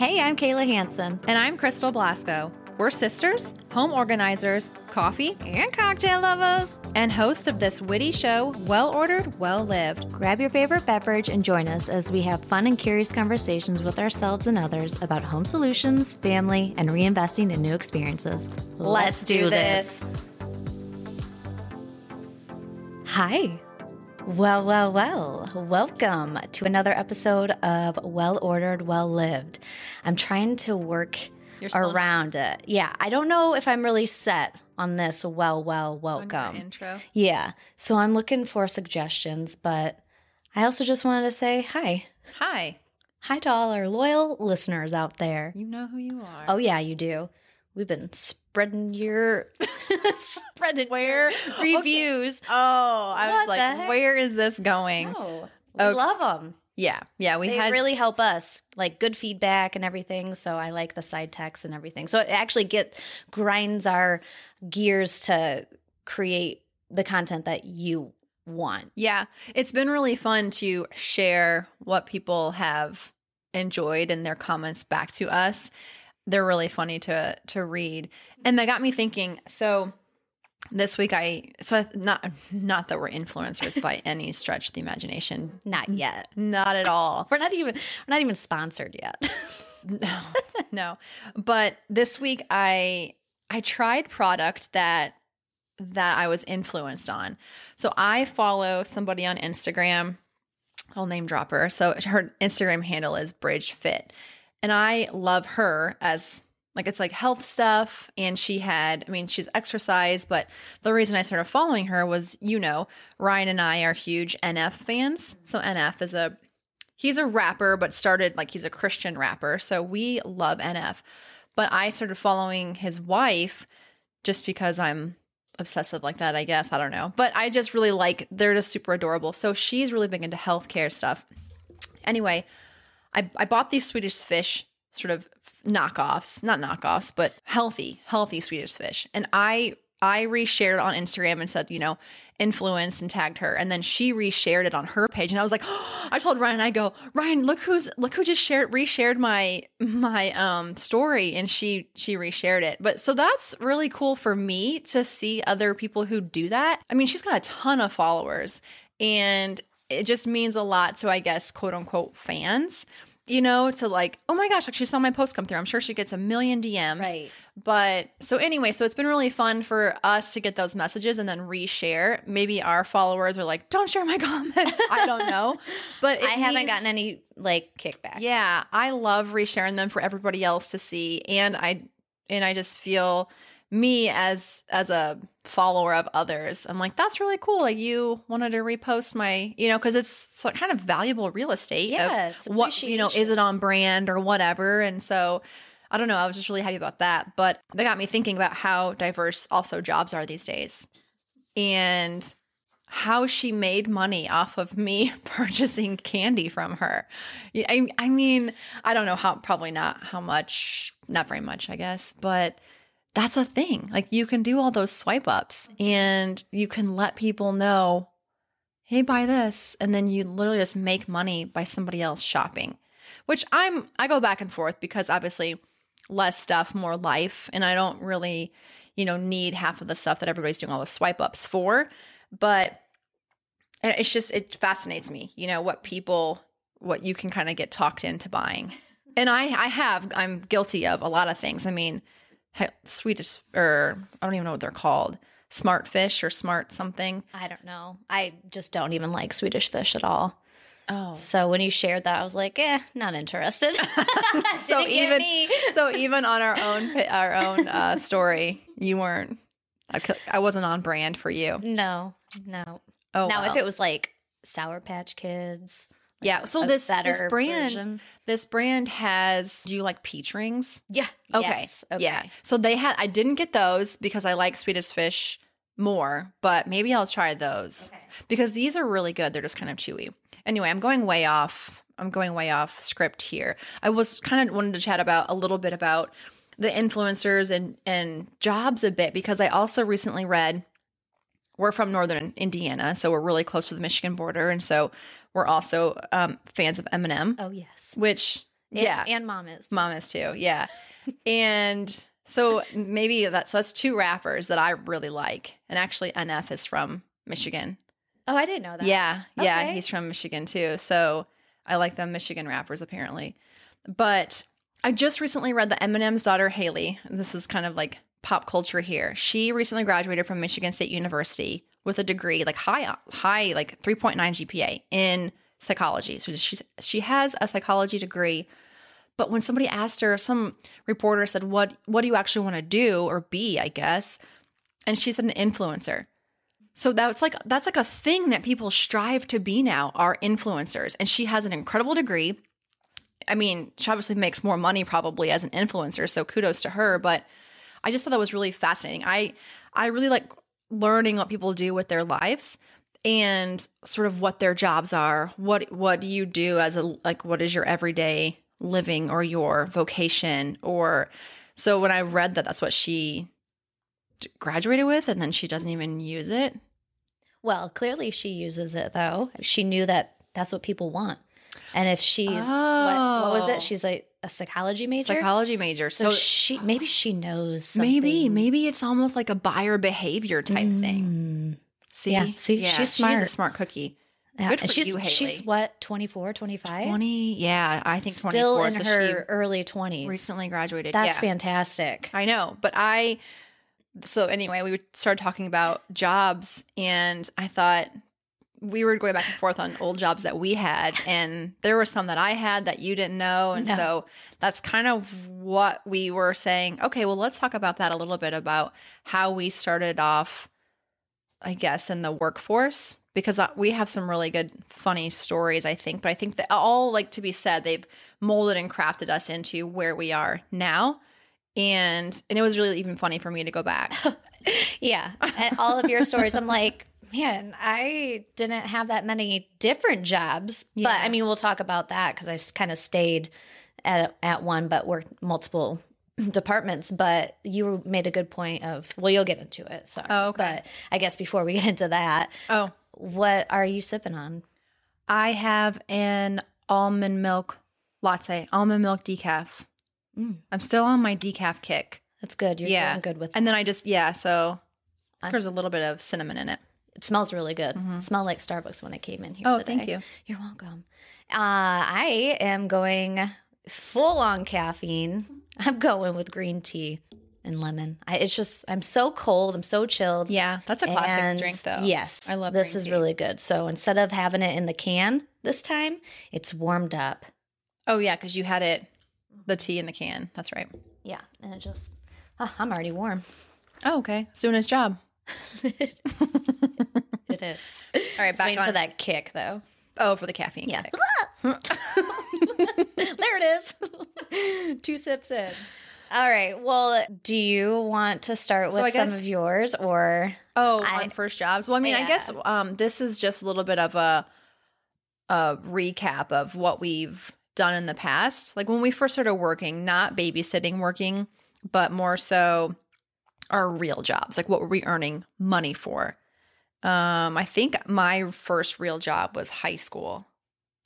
Hey, I'm Kayla Hanson. And I'm Crystal Blasco. We're sisters, home organizers, coffee, And cocktail lovers. and host of this witty show, Well Ordered, Well Lived. Grab your favorite beverage and join us as we have fun and curious conversations with ourselves and others about home solutions, family, and reinvesting in new experiences. Let's do this. Hi. Well, well, well. Welcome to another episode of Well Ordered, Well Lived. I'm trying to work around it. Yeah, I don't know if I'm really set on this well, well, welcome. intro. Yeah. So I'm looking for suggestions, but I also just wanted to say hi. Hi. Hi to all our loyal listeners out there. You know who you are. Oh, yeah, you do. We've been spreading your spreading Where? reviews. Oh, I What was like, where is this going? Oh, we Okay. love them. Yeah. Yeah. We They had really help us, like good feedback and everything. So I like the side text and everything. So it actually get grinds our gears to create the content that you want. Yeah, it's been really fun to share what people have enjoyed and their comments back to us. They're really funny to to read. And that got me thinking, so this week I so I- not not that we're influencers by any stretch of the imagination. Not yet. Not at all. We're not even we're not even sponsored yet. No. no. But this week I I tried product that that I was influenced on. So I follow somebody on Instagram. I'll name drop her. So her Instagram handle is Bridge Fit. And I love her as like it's like health stuff. And she had I mean she's exercise but the reason I started following her was you know Ryan and I are huge NF fans. So NF is a he's a rapper but started like he's a christian rapper. So we love nf but i started following his wife just because i'm obsessive like that i guess. I don't know. But i just really like they're just super adorable. So she's really big into healthcare stuff. Anyway i, I bought these swedish fish sort of knockoffs not knockoffs but healthy healthy swedish fish. And i i reshared on instagram and said you know influenced and tagged her. And then she reshared it on her page. And i was like i told ryan i go ryan look who's look who just shared reshared my my um story. And she she reshared it. But so that's really cool for me to see other people who do that. I mean she's got a ton of followers. And it just means a lot to i guess quote unquote fans you know to like oh my gosh like she saw my post come through i'm sure she gets a million dms Right. but so anyway, so it's been really fun for us to get those messages and then reshare. Maybe our followers are like, "Don't share my comments." I don't know, but I haven't means- gotten any like kickback. Yeah, I love resharing them for everybody else to see, and I and I just feel me as as a follower of others. I'm like, that's really cool. Like you wanted to repost my, you know, because it's so kind of valuable real estate. Yeah, what you know, is it on brand or whatever, and so. I don't know. I was just really happy about that. But that got me thinking about how diverse also jobs are these days and how she made money off of me purchasing candy from her. I, I mean, I don't know how, probably not how much, not very much, I guess, but that's a thing. Like you can do all those swipe ups mm-hmm. and you can let people know, hey, buy this. And then you literally just make money by somebody else shopping, which I'm, I go back and forth because obviously less stuff, more life. And I don't really, you know, need half of the stuff that everybody's doing all the swipe ups for. But it's just, it fascinates me, you know, what people, what you can kind of get talked into buying. And I, I have, I'm guilty of a lot of things. I mean, Swedish, or I don't even know what they're called, smart fish or smart something. I don't know. I just don't even like Swedish fish at all. Oh. So when you shared that, I was like, eh, not interested. so even so even on our own our own uh, story, you weren't. I I wasn't on brand for you. no, no. Oh, now, well. if it was like Sour Patch Kids, yeah. So this this brand version. this brand has. Do you like peach rings? yeah, Okay. yes, okay. Yeah. So they had. I didn't get those because I like Swedish fish more, but maybe I'll try those Okay. because these are really good. They're just kind of chewy. Anyway, I'm going way off. I'm going way off script here. I was kind of wanted to chat about a little bit about the influencers and and jobs a bit because I also recently read we're from northern Indiana, so we're really close to the Michigan border, and so we're also um, fans of Eminem, Oh yes, which And, Yeah. and mom is. Mom is too. Yeah. and so maybe that's so that's two rappers that I really like. And actually NF is from Michigan. Oh, I didn't know that. Yeah. Yeah, Okay. he's from Michigan too. So I like them Michigan rappers apparently. But I just recently read that Eminem's daughter Hailie, this is kind of like pop culture here. She recently graduated from Michigan State University with a degree, like high high like 3.9 GPA in psychology. So she's she has a psychology degree. But when somebody asked her, some reporter said, "What what do you actually want to do or be?" I guess, and she said an influencer. So that's like that's like a thing that people strive to be now are influencers. And she has an incredible degree. I mean, she obviously makes more money probably as an influencer, so kudos to her, but I just thought that was really fascinating. I I really like learning what people do with their lives and sort of what their jobs are. What what do you do as a like what is your everyday living or your vocation or so when I read that that's what she graduated with and then she doesn't even use it. Well, clearly she uses it though. She knew that that's what people want. And if she's what, what was Oh. it? She's like a psychology major. Psychology major. so So, she maybe she knows maybe something. maybe it's almost like a buyer behavior type thing. Mm. See? Yeah, see, she's She's smart. She's a smart cookie. Yeah, Good and for she's you, she's what 24, 25? 20 yeah i think Still 24 in so her early 20s. recently graduated That's yeah. fantastic. i know but i so anyway we started talking about jobs and i thought we were going back and forth on old jobs that we had and there were some that i had that you didn't know and No. so that's kind of what we were saying okay well let's talk about that a little bit about how we started off i guess in the workforce because we have some really good funny stories i think but i think that all like to be said they've molded and crafted us into where we are now and and it was really even funny for me to go back Yeah. And all of your stories, I'm like, man, I didn't have that many different jobs. But I mean, we'll talk about that because I've kind of stayed at at one, but worked multiple departments. But you made a good point of, well, you'll get into it. So, Oh, okay. but I guess before we get into that, oh what are you sipping on? i have an almond milk latte almond milk decaf Mm. i'm still on my decaf kick That's good. You're Yeah. good with and then i just yeah so I'm- there's a little bit of cinnamon in it It smells really good. Mhm. It smelled like Starbucks when I came in here. oh today. thank you You're welcome. Uh, I am going full on caffeine. I'm going with green tea and lemon. I, it's just I'm so cold. I'm so chilled. yeah that's a classic And drink though Yes, I love this is tea. really good. So instead of having it in the can this time, it's warmed up. oh yeah because you had it the tea in the can that's right Yeah, and it just oh, I'm already warm. oh okay doing his job It is. all right Just back on for that kick though. oh for the caffeine Yeah. there it is. Two sips in. All right. Well, do you want to start So with some of yours or Oh, I- on first jobs. Well, I mean, I guess um, this is just a little bit of a a recap of what we've done in the past. Like when we first started working, not babysitting working, but more so our real jobs. Like what were we earning money for? Um, I think my first real job was high school.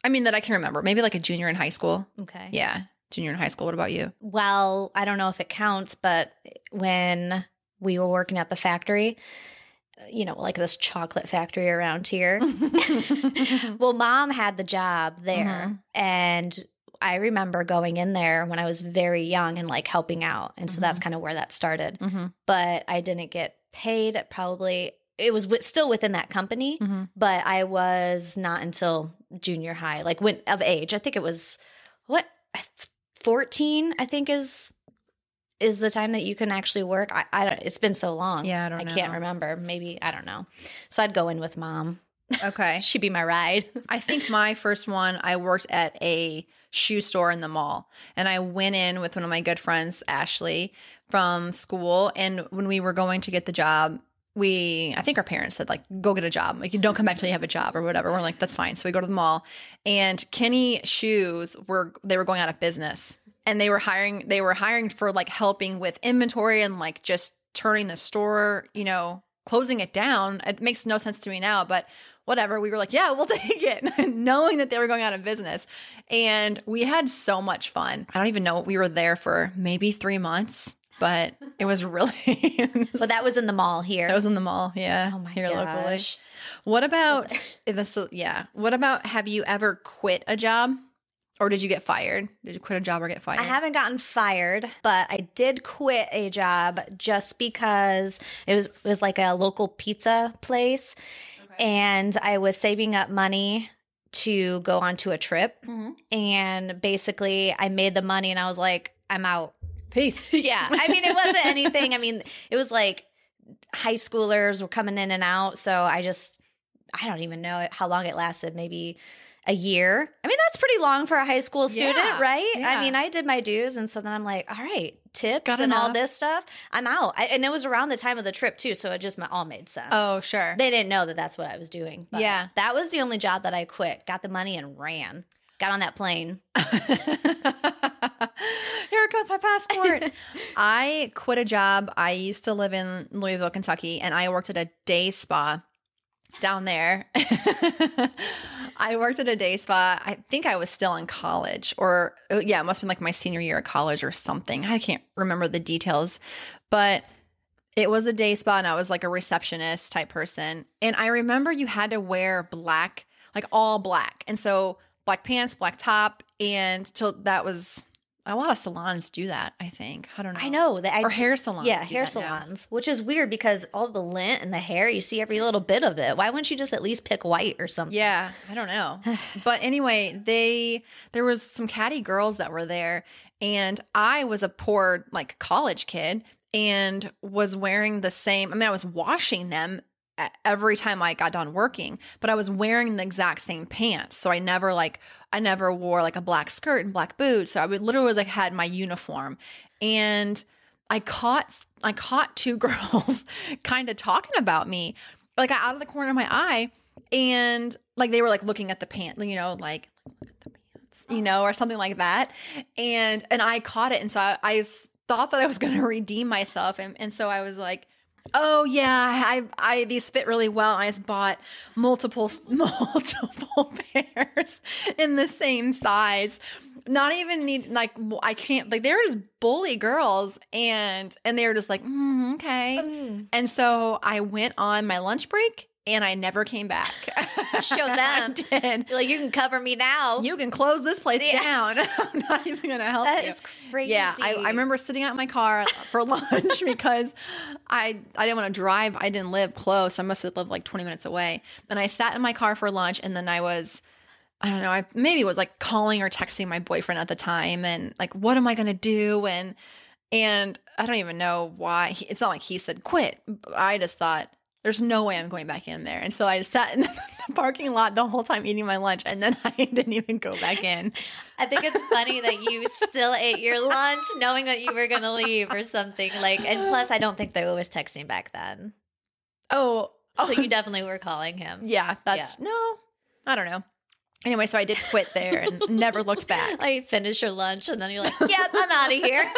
I mean, that I can remember. Maybe like a junior in high school. Okay. Yeah, junior in high school. What about you? Well, I don't know if it counts, but when we were working at the factory, you know, like this chocolate factory around here. well, mom had the job there. Mhm. And I remember going in there when I was very young and like helping out. And so that's kind of where that started. hmm But I didn't get paid probably. It was wi- still within that company, hmm but I was not until junior high, like when of age. I think it was what 14, I think is is the time that you can actually work. I, I don't it's been so long. Yeah, I don't I know. can't remember. Maybe I don't know. So I'd go in with mom. Okay. She'd be my ride. I think my first one, I worked at a shoe store in the mall. And I went in with one of my good friends, Ashley, from school. And when we were going to get the job, we, I think our parents said, like, go get a job. Like, you don't come back till you have a job or whatever. We're like, that's fine. So we go to the mall. And Kinney Shoes were, they were going out of business. And they were hiring, they were hiring for like helping with inventory and like just turning the store, you know, closing it down. It makes no sense to me now, but whatever. We were like, yeah, we'll take it, knowing that they were going out of business. And we had so much fun. I don't even know. We were there for maybe three months, but it was really. But that was in the mall here. that was in the mall. Yeah. oh my here locally. gosh. What about this? Yeah. What about have you ever quit a job or did you get fired? Did you quit a job or get fired? I haven't gotten fired, but I did quit a job just because it was it was like a local pizza place and I was saving up money to go onto a trip Mhm. and basically I made the money and I was like I'm out. Peace. Yeah. I mean it wasn't anything. I mean it was like high schoolers were coming in and out, so I just I don't even know how long it lasted, maybe a year. I mean, that's pretty long for a high school student, Yeah, right? yeah. I mean, I did my dues. And so then I'm like, all right, tips Got and all this stuff. I'm out. I, and it was around the time of the trip, too. So it just all made sense. Oh, sure. They didn't know that that's what I was doing. But Yeah. That was the only job that I quit. Got the money and ran. Got on that plane. Here comes my passport. I quit a job. I used to live in Louisville, Kentucky, and I worked at a day spa down there. I worked at a day spa. I think I was still in college, or oh, yeah, it must have been like my senior year of college or something. I can't remember the details, but it was a day spa, and I was like a receptionist type person. And I remember you had to wear black, like all black, and so black pants, black top, and till that was a lot of salons do that. I think I don't know. I know that I. or hair salons. yeah, hair that now. salons, which is weird because all the lint and the hair, you see every little bit of it. Why wouldn't you just at least pick white or something? Yeah, I don't know. but anyway, they there was some catty girls that were there and I was a poor like college kid and was wearing the same I mean I was washing them every time I got done working, but I was wearing the exact same pants. So I never like I never wore like a black skirt and black boots. So I would literally was like had my uniform. And I caught I caught two girls kind of talking about me like out of the corner of my eye and like they were like looking at the pants, you know, like look at the pants, you know, or something like that. And and I caught it and so I thought that I was going to redeem myself and and so I was like Oh yeah, I I these fit really well. I just bought multiple multiple pairs in the same size. Not even need like I can't like they were just bully girls and and they were just like mm, okay. Mm. And so I went on my lunch break and I never came back. Show them. like, you can cover me now. You can close this place Yeah. down. I'm not even gonna help That you. is crazy. Yeah, I, I remember sitting out in my car for lunch because I I didn't want to drive. I didn't live close. I must have lived like 20 minutes away. And I sat in my car for lunch and then I was I don't know, I maybe was like calling or texting my boyfriend at the time and like what am I going to do and and I don't even know why. He, it's not like he said quit. I just thought there's no way I'm going back in there. And so I sat in the parking lot the whole time eating my lunch and then I didn't even go back in. I think it's funny that you still ate your lunch knowing that you were going to leave or something. Like, and plus, I don't think they was texting back then. Oh, So oh. you definitely were calling him. Yeah, that's no, I don't know. Anyway, so I did quit there and never looked back. Like, you finish your lunch and then you're like, yep, I'm out of here.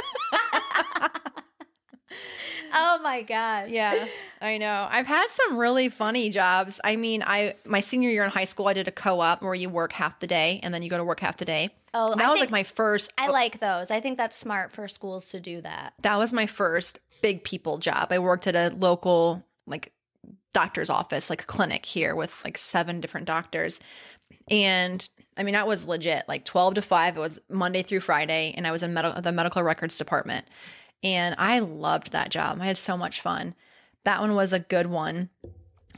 oh my gosh. Yeah, I know. I've had some really funny jobs. I mean, I my senior year in high school, I did a co-op where you work half the day and then you go to work half the day. Oh, that I was think- like my first. I like those. I think that's smart for schools to do that. that was my first big people job. I worked at a local like doctor's office, like a clinic here with like seven different doctors. And I mean, that was legit, like 12 to 5. It was Monday through Friday, and I was in med- the medical records department. And I loved that job. I had so much fun. That one was a good one.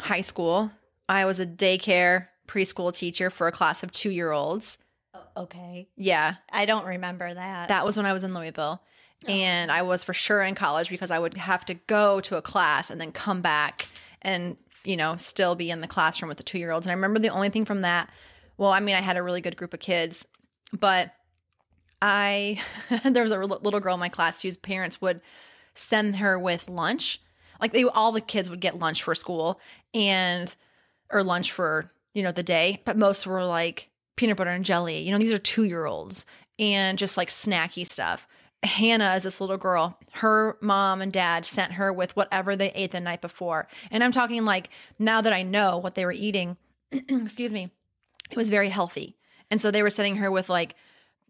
High school, I was a daycare preschool teacher for a class of two year olds. Oh, okay. Yeah, I don't remember that. that was when I was in Louisville. Oh. And I was for sure in college because I would have to go to a class and then come back and, you know, still be in the classroom with the two year olds. And I remember the only thing from that, well, I mean, I had a really good group of kids, but I, there was a little girl in my class whose parents would send her with lunch. Like they, all the kids would get lunch for school and, or lunch for, you know, the day, but most were like peanut butter and jelly. You know, these are two year olds and just like snacky stuff. Hannah is this little girl. Her mom and dad sent her with whatever they ate the night before. And I'm talking like now that I know what they were eating, excuse me, it was very healthy. And so they were sending her with like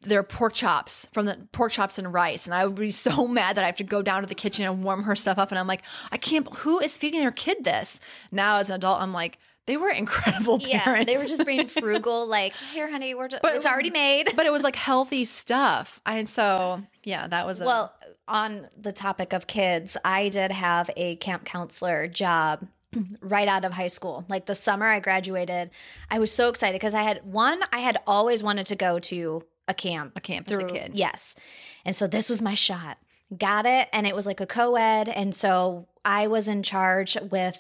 their pork chops from the pork chops and rice. And I would be so mad that I have to go down to the kitchen and warm her stuff up. And I'm like, I can't, who is feeding their kid this? Now as an adult, I'm like, they were incredible Yeah, parents. they were just being frugal. Like, here, honey, we're just, But it it's was- already made. but it was like healthy stuff. And so, yeah, that was a, Well, on the topic of kids, I did have a camp counselor job right out of high school. Like the summer I graduated, I was so excited because I had one, I had always wanted to go to a camp. a camp as a kid. Yes. And so this was my shot. Got it. And it was like a co ed. And so I was in charge with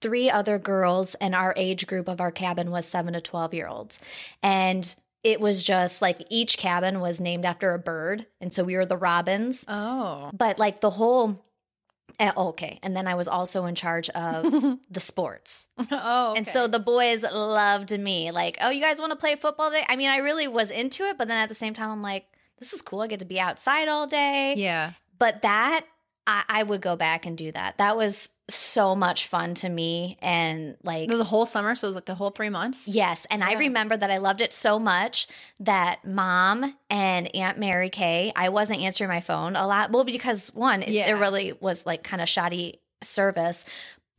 three other girls, and our age group of our cabin was seven to 12 year olds. And it was just like each cabin was named after a bird. And so we were the robins. Oh. But like the whole. Eh, Okay. And then I was also in charge of the sports. oh. And so the boys loved me. Like, oh, you guys want to play football today? I mean, I really was into it, but then at the same time, I'm like, this is cool. I get to be outside all day. yeah. But that, I, I would go back and do that. That was so much fun to me. And like, The whole summer. So it was like the whole three months. Yes. And I remember that I loved it so much that mom and Aunt Mary Kay, I wasn't answering my phone a lot. Well, because one, it, it really was like kind of shoddy service.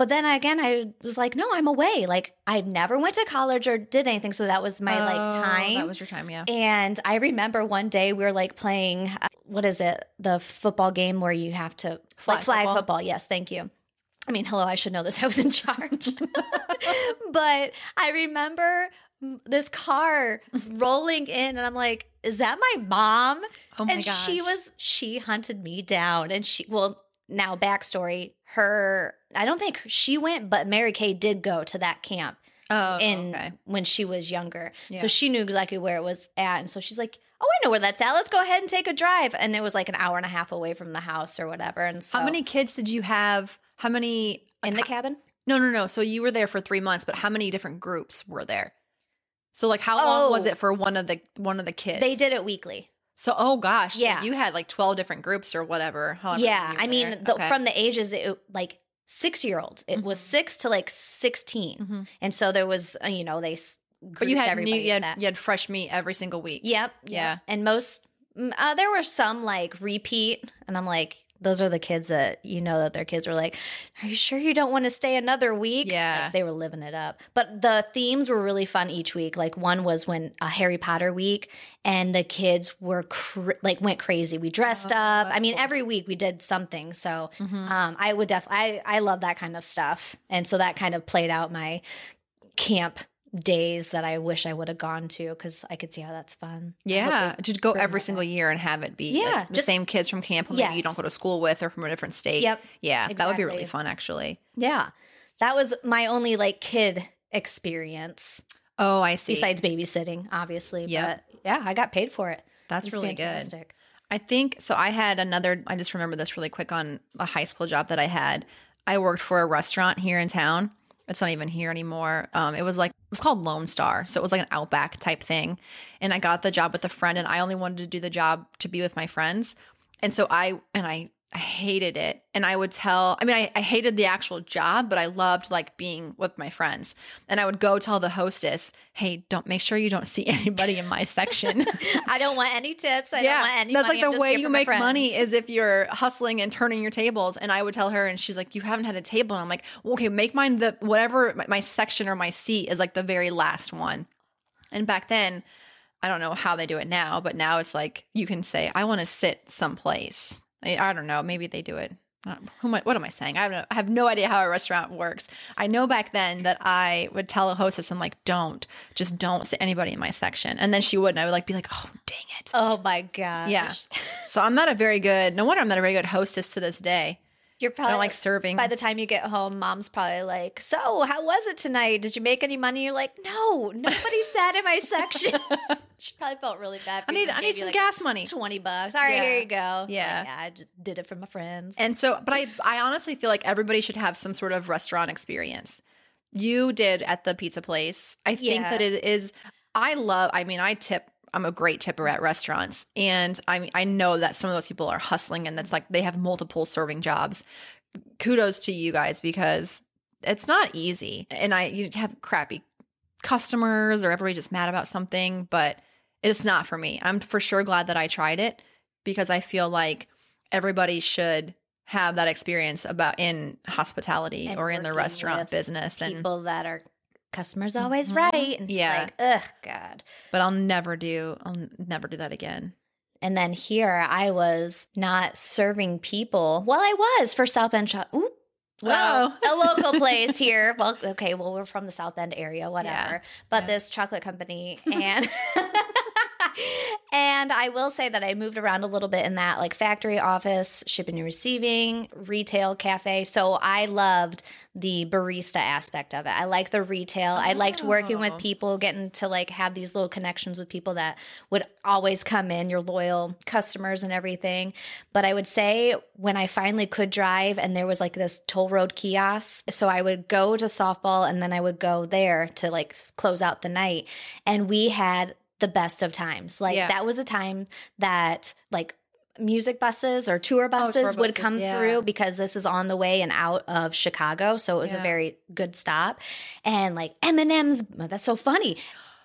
But then again, I was like, no, I'm away. Like I never went to college or did anything. So that was my like Oh, time. That was your time. Yeah. and I remember one day we were like playing, uh, what is it? The football game where you have to Flag like flag football. football. Yes, thank you. I mean, hello, I should know this. I was in charge. but I remember this car rolling in, and I'm like, is that my mom? Oh my and gosh. she was, she hunted me down. And she, well, now backstory, her, I don't think she went, but Mary Kay did go to that camp Oh. in okay. when she was younger. Yeah. So she knew exactly where it was at. And so she's like, Oh, I know where that's at. Let's go ahead and take a drive. And it was like an hour and a half away from the house or whatever. And so How many kids did you have? How many? in the cabin? No, no, no. So you were there for three months, but how many different groups were there? So like, how long was Oh. it for one of the one of the kids? They did it weekly. So oh gosh, so Yeah. you had like twelve different groups or whatever. yeah. I mean, the, Okay. from the ages, it, like six year olds, it was Mhm. six to like 16. Mhm. And so there was, uh, you know, they, but you had new, you had you had fresh meat every single week. Yep. Yeah. And most, mm, uh, there were some like repeat, and I'm like, those are the kids that you know that their kids were like, "Are you sure you don't want to stay another week?" Yeah. Like, they were living it up. But the themes were really fun each week. Like one was when a Harry Potter week, and the kids were cr- like went crazy. We dressed Oh, up. I mean, cool. every week we did something. So Mhm. um, I would definitely, I, I love that kind of stuff. And so that kind of played out my camp days that I wish I would have gone to because I could see how that's fun. Yeah, to go every single year and have it be Yeah, like, the just- same kids from camp who maybe you don't go to school with or from a different state. Yep. Yeah, that would be really fun actually. Yeah. That was my only like kid experience Oh, I see. besides babysitting, obviously. Yep. But yeah, I got paid for it. That's It really good. I think so. I had another, I just remember this really quick on a high school job that I had. I worked for a restaurant here in town. It's not even here anymore. Um, it was like, was called Lone Star. So it was like an Outback type thing. And I got the job with a friend, and I only wanted to do the job to be with my friends. And so I, and I, I hated it. And I would tell, I mean, I, I hated the actual job, but I loved like being with my friends. And I would go tell the hostess, hey, don't make sure you don't see anybody in my section. I don't want any tips. I don't want any that's money. like the way you make money is if you're hustling and turning your tables. And I would tell her, and she's like, "You haven't had a table." And I'm like, well, "Okay, make mine the whatever my, my section or my seat is like the very last one." And back then, I don't know how they do it now, but now it's like you can say, "I want to sit someplace." I, I don't know. Maybe they do it. Uh, who am I, what am I saying? I, don't know, I have no idea how a restaurant works. I know back then that I would tell a hostess, I'm like, don't, just don't sit anybody in my section. And then she would, and I would like be like, oh, dang it. Oh my gosh. Yeah. So I'm not a very good, no wonder I'm not a very good hostess to this day. You're I probably don't like serving. by the time you get home, mom's probably like, So, how was it tonight? Did you make any money? You're like, No, nobody sat in my section. she probably felt really bad. I need, I need some gas money. 20 bucks. All right, Yeah. here you go. Yeah. Like, yeah, I just did it for my friends. And so, but I, I honestly feel like everybody should have some sort of restaurant experience. You did at the pizza place. I think Yeah. that it is, I love, I mean, I tip, I'm a great tipper at restaurants. And I I know that some of those people are hustling and that's like they have multiple serving jobs. Kudos to you guys because it's not easy. And I, you have crappy customers or everybody just mad about something, but it's not for me. I'm for sure glad that I tried it because I feel like everybody should have that experience about in hospitality And or in the restaurant business and People that are customers always Mhm. right. And Yeah. yeah. Like, ugh, God. but I'll never do I'll never do that again. And then here I was not serving people. Well, I was for South Bend Shop. Ooh. Well, a local place here. Well, okay, well, we're from the South Bend area, whatever. But Yeah. this chocolate company and and I will say that I moved around a little bit in that like factory office, shipping and receiving, retail cafe. So I loved the barista aspect of it. I like the retail. I liked working with Oh. people, getting to like have these little connections with people that would always come in, your loyal customers and everything. But I would say when I finally could drive and there was like this toll road kiosk, so I would go to softball and then I would go there to like close out the night. And we had the best of times. Like Yeah. that was a time that like music buses or tour buses tour would come yeah. through because this is on the way and out of Chicago, so it was Yeah. a very good stop. And like Eminem's, oh, that's so funny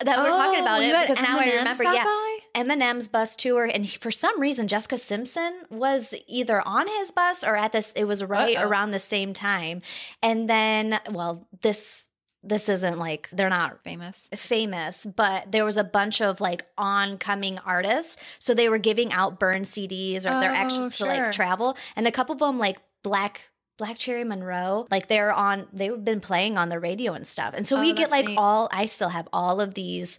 that we're talking about Oh, it because now I remember. Yeah, by? Eminem's bus tour, and he- for some reason, Jessica Simpson was either on his bus or at this. It was right Uh-oh. around the same time, and then, well, this this isn't like they're not famous. famous, but there was a bunch of like oncoming artists, so they were giving out burn CDs or they're Oh, actually to like travel, and a couple of them like Black. Black Cherry Monroe, like they're on, they've been playing on the radio and stuff. And so Oh, we get like neat. all, I still have all of these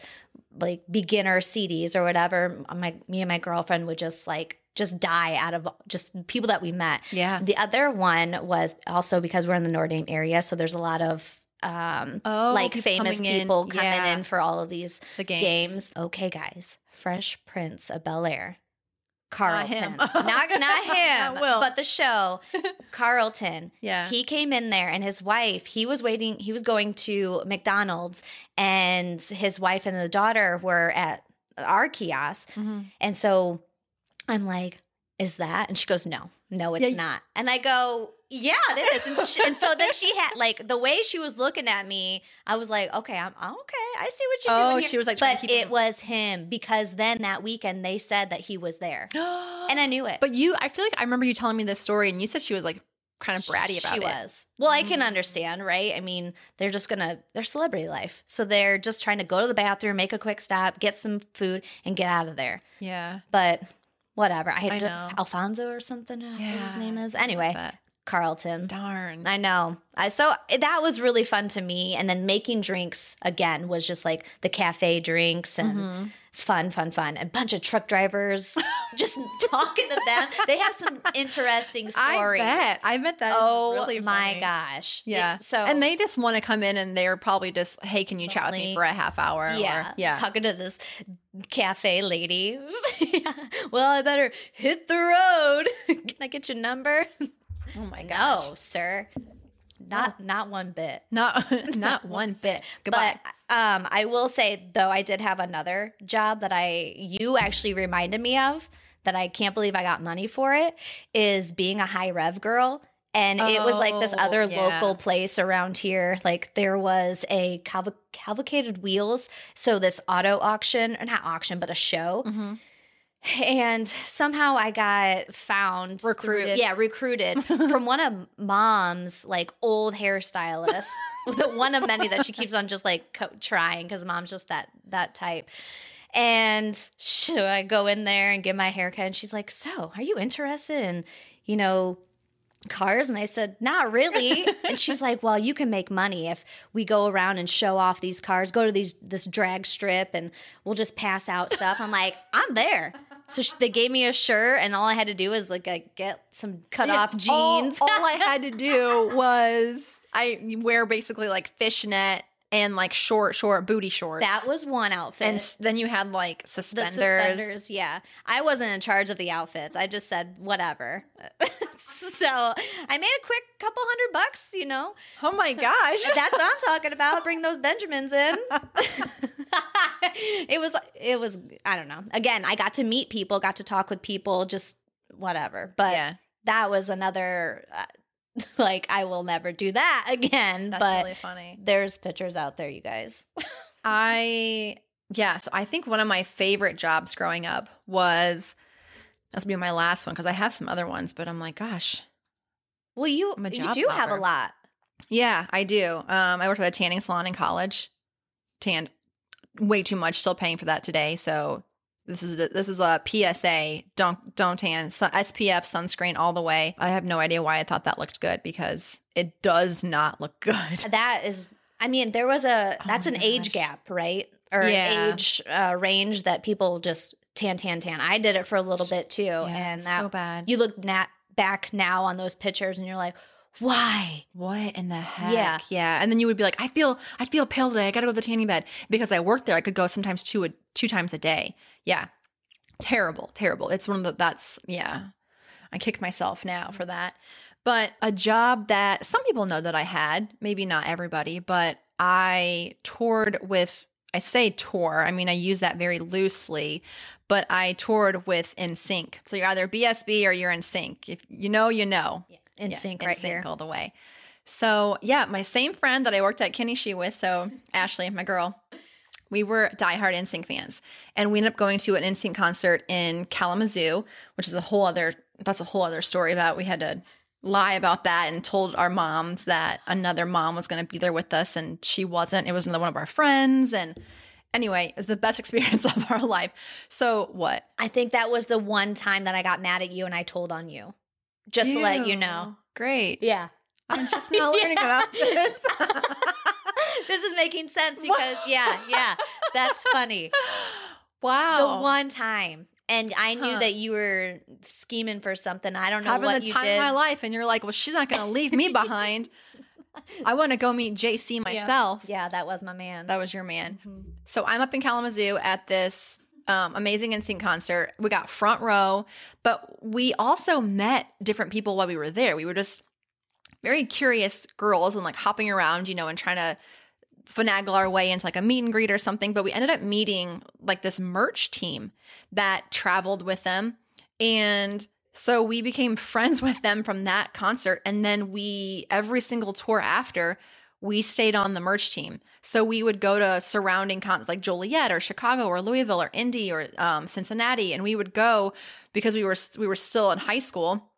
like beginner CDs or whatever. My me and my girlfriend would just like just die out of just people that we met. Yeah. The other one was also because we're in the Notre Dame area, so there's a lot of um Oh, like people famous coming in. people coming Yeah. in for all of these The games. games. Okay, guys, Fresh Prince of Bel Air. Carlton, him. not not him, Not but the show. Carlton, Yeah. he came in there and his wife, he was waiting, he was going to McDonald's and his wife and the daughter were at our kiosk. Mhm. And so I'm like, is that? And she goes, no, no, it's Yeah. not. And I go, yeah, it is. And, she, and so then she had like the way she was looking at me, I was like, okay, I'm okay. I see what you're Oh, doing. here." she was, like, but it him- was him because then that weekend they said that he was there. And I knew it. But you, I feel like I remember you telling me this story, and you said she was like kind of bratty about she it. She was. Well, I can Mm. understand, right? I mean, they're just gonna they're celebrity life. So they're just trying to go to the bathroom, make a quick stop, get some food, and get out of there. Yeah. But whatever. I had I to- know. Alfonso or something. uh, what his name is. Anyway. Carlton. Darn. I know. I so that was really fun to me. And then making drinks again was just like the cafe drinks and Mhm. fun, fun, fun. A bunch of truck drivers just talking to them. They have some interesting stories. I bet. I bet that Oh really my gosh! Yeah. It- so and they just want to come in and they're probably just, hey, can you chat with me for a half hour? yeah, Or, yeah. talking to this cafe lady. well, I better hit the road. Can I get your number? Oh my gosh. No, sir. Not not one bit. Not, not one bit. Goodbye. But um, I will say though, I did have another job that I you actually reminded me of that I can't believe I got money for it. Is being a high rev girl. And it was like this Oh, other yeah. local place around here. Like there was a caval- cavalcated wheels. So this auto auction, or not auction, but a show. Mhm. And somehow I got found through- Recruited. yeah, recruited from one of mom's like old hairstylists. the one of many that she keeps on just like co- trying because mom's just that that type. And so I go in there and get my haircut, and she's like, "So, are you interested in, you know, cars?" And I said, "Not really." and she's like, "Well, you can make money if we go around and show off these cars. Go to these this drag strip, and we'll just pass out stuff." I'm like, "I'm there." So she, they gave me a shirt, and all I had to do was like get some cut off Yeah, jeans. All, I had to do was I wear basically like fishnet and like short, short booty shorts. that was one outfit. and s- then you had like the suspenders. suspenders. Yeah, I wasn't in charge of the outfits. I just said whatever. so I made a quick couple hundred bucks. You know, Oh my gosh. that's what I'm talking about. Bring those Benjamins in. it was. It was. I don't know. Again, I got to meet people, got to talk with people, just whatever. But yeah, that was another. Uh, like I will never do that again. that's but really funny. there's pictures out there, you guys. I yeah, so I think one of my favorite jobs growing up was that's gonna be my last one because I have some other ones, but I'm like, gosh, Well, you you do have a lot. yeah, I do. Um, I worked at a tanning salon in college, tanned way too much, still paying for that today. So this is a, this is a PSA. Don't don't tan. SPF sunscreen all the way. I have no idea why I thought that looked good because it does not look good. That is, I mean, there was a Oh that's my an age gap, right? Or Yeah. age uh, range that people just tan, tan, tan. I did it for a little bit too, Yeah, and that so bad. you look na- back now on those pictures, and you're like, why? What in the heck? Yeah. yeah. And then you would be like, I feel, I feel pale today. I got to go to the tanning bed because I worked there. I could go sometimes two, a, two times a day. Yeah, terrible, terrible. It's one of the that's yeah. I kick myself now for that. But a job that some people know that I had, maybe not everybody, but I toured with. I say tour. I mean, I use that very loosely, but I toured with NSYNC. So you're either BSB or you're NSYNC. If you know, you know. In Yeah, sync in right sync here. all the way. So yeah, my same friend that I worked at Kinney Shoes with, so Ashley, my girl, we were diehard NSYNC fans, and we ended up going to an NSYNC concert in Kalamazoo, which is a whole other. That's a whole other story about. We had to lie about that and told our moms that another mom was going to be there with us, and she wasn't. It was another one of our friends, and anyway, it was the best experience of our life. So what? I think that was the one time that I got mad at you and I told on you, just to let you know. Great. Yeah, I'm just now learning about this. this is making sense because yeah, yeah, that's funny. wow. The one time. And I knew Huh. that you were scheming for something. I don't know having what the you time did. of my life, and you're like, well, she's not going to leave me behind. I want to go meet JC myself. Yeah, that was my man. That was your man. Mhm. So I'm up in Kalamazoo at this um, amazing NSYNC concert. We got front row, but we also met different people while we were there. We were just very curious girls and like hopping around, you know, and trying to finagle our way into like a meet and greet or something. But we ended up meeting like this merch team that traveled with them. And so we became friends with them from that concert. And then we, every single tour after, we stayed on the merch team. So we would go to surrounding cons like Joliet or Chicago or Louisville or Indy or um, Cincinnati, and we would go because we were we were still in high school,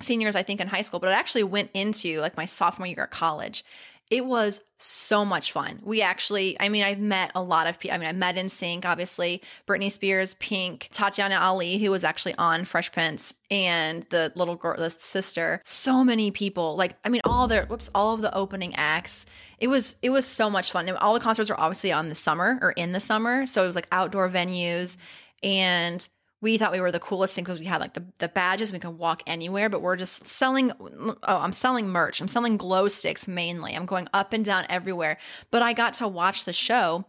seniors I think in high school, but it actually went into like my sophomore year at college. It was so much fun. We actually, I mean, I've met a lot of people. I mean, I met NSYNC, obviously, Britney Spears, Pink, Tatiana Ali, who was actually on Fresh Prince, and the little girl, the sister. So many people. Like, I mean, all their whoops, all of the opening acts. It was it was so much fun. And all the concerts were obviously on the summer or in the summer, so it was like outdoor venues, and we thought we were the coolest thing because we had like the, the badges. We can walk anywhere but we're just selling oh i'm selling merch. I'm selling glow sticks mainly. I'm going up and down everywhere. But i got to watch the show.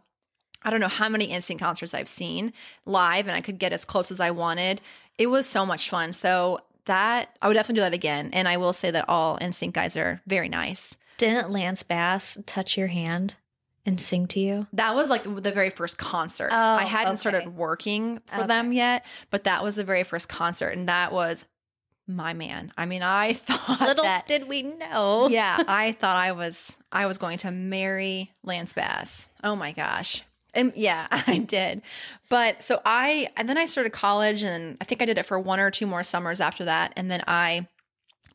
I don't know how many NSYNC concerts i've seen live and i could get as close as i wanted. It was so much fun. So that i would definitely do that again. And i will say that all NSYNC guys are very nice. Didn't Lance Bass touch your hand and sing to you? That was like the very first concert. Oh, I hadn't okay. started working for Okay. them yet, but that was the very first concert, and that was my man. I mean, I thought Little that. did we know. yeah, I thought I was I was going to marry Lance Bass. Oh my gosh. And yeah, I did. But so I and then I started college and I think I did it for one or two more summers after that. And then I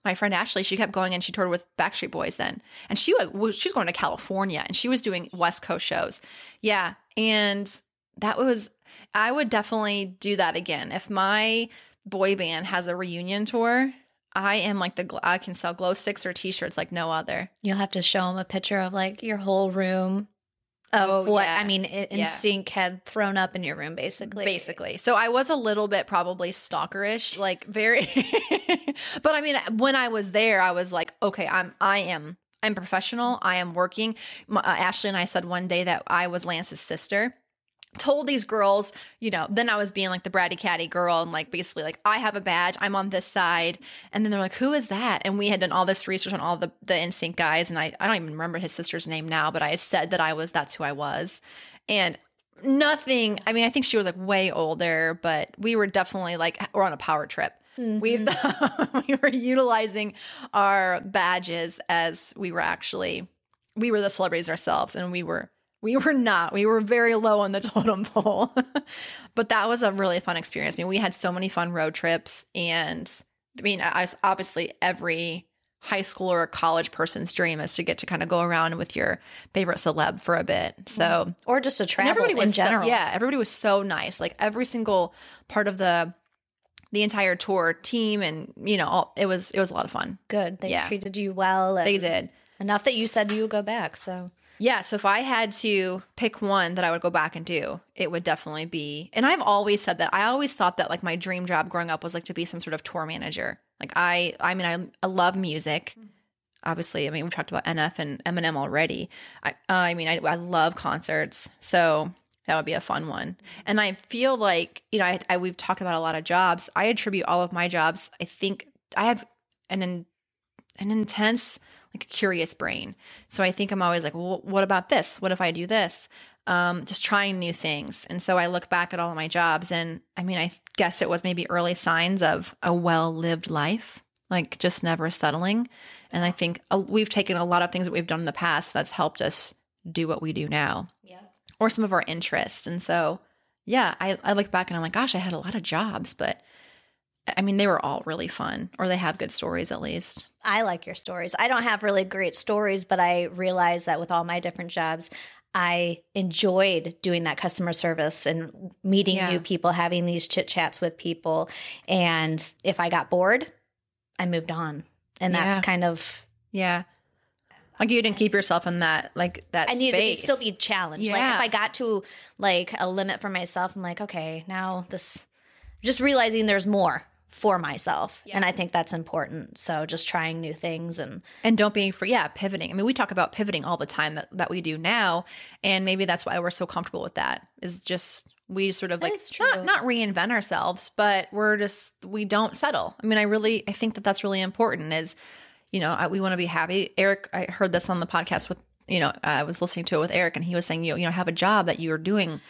my friend Ashley, she kept going and she toured with Backstreet Boys then. And she was she was going to California and she was doing West Coast shows. Yeah. And that was I would definitely do that again. If my boy band has a reunion tour, I am like the I can sell glow sticks or t-shirts like no other. You'll have to show them a picture of like your whole room of Oh, what yeah. I mean, Yeah. NSYNC had thrown up in your room, basically. Basically. So I was a little bit probably stalkerish, like very But I mean when I was there I was like, okay, I'm I am I'm professional. I am working. My, uh, Ashley and I said one day that I was Lance's sister. Told these girls, you know, then I was being like the bratty catty girl and like basically like I have a badge, I'm on this side, and then they're like, who is that? And we had done all this research on all the the NSYNC guys, and I I don't even remember his sister's name now, but I had said that I was that's who I was, and nothing. I mean, I think she was like way older, but we were definitely like we're on a power trip. We Mhm. we were utilizing our badges as we were actually we were the celebrities ourselves, and we were We were not. We were very low on the totem pole. but that was a really fun experience. I mean, we had so many fun road trips. And I mean, I obviously every high school or college person's dream is to get to kind of go around with your favorite celeb for a bit. So, or just to travel everybody in was so- general. yeah, everybody was so nice. Like every single part of the the entire tour team and you know, all, it was it was a lot of fun. Good. They Yeah. treated you well. They did. enough that you said you would go back. So Yeah, so if I had to pick one that I would go back and do, it would definitely be. And I've always said that. I always thought that like my dream job growing up was like to be some sort of tour manager. Like I I mean I, I love music. Mm-hmm. Obviously, I mean we've talked about NF and Eminem already. I I mean I I love concerts. So that would be a fun one. Mm-hmm. And I feel like, you know, I, I we've talked about a lot of jobs. I attribute all of my jobs. I think I have an an intense like a curious brain. So I think I'm always like, well, what about this? What if I do this? Um, just trying new things. And so I look back at all of my jobs, and I mean, I guess it was maybe early signs of a well lived life, like just never settling. And I think uh, we've taken a lot of things that we've done in the past that's helped us do what we do now yeah. or some of our interests. And so, yeah, I, I look back and I'm like, gosh, I had a lot of jobs, but I mean, they were all really fun, or they have good stories at least. I like your stories. I don't have really great stories, but I realize that with all my different jobs, I enjoyed doing that customer service and meeting Yeah. new people, having these chit chats with people. And if I got bored, I moved on. And that's Yeah. kind of Yeah. Like you didn't keep yourself in that like that I needed to still be challenged. Like if I got to like a limit for myself, I'm like, okay, now this just realizing there's more for myself. And I think that's important. So just trying new things and and don't be for yeah pivoting. I mean, we talk about pivoting all the time that that we do now, and maybe that's why we're so comfortable with that. Is just we sort of like not not reinvent ourselves, but we're just we don't settle. I mean, I really I think that that's really important. Is you know I, we want to be happy. Eric, I heard this on the podcast with you know I was listening to it with Eric, and he was saying you know, you know have a job that you're doing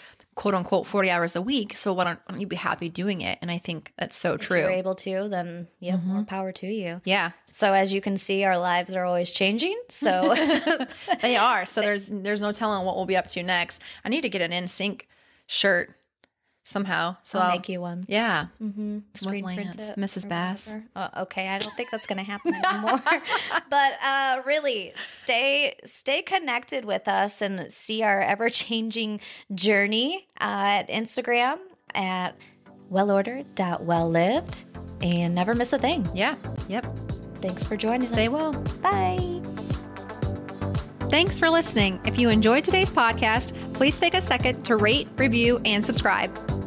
quote unquote 40 hours a week so why don't, why don't you be happy doing it and i think that's so if you're true able to, then yeah, Mm-hmm. more power to you. yeah So as you can see, our lives are always changing. So They are. So there's there's no telling what we'll be up to next. I need to get an NSYNC shirt somehow. So I'll I'll, make you one. yeah, Mm-hmm. Screen print Lance, it, Mrs. Bass. Oh, okay, I don't think that's going to happen anymore. but uh, really, stay stay connected with us and see our ever changing journey uh, at Instagram at wellordered.welllived and never miss a thing. yeah, yep. Thanks for joining Stay us. well. Bye. Thanks for listening. If you enjoyed today's podcast, please take a second to rate, review, and subscribe.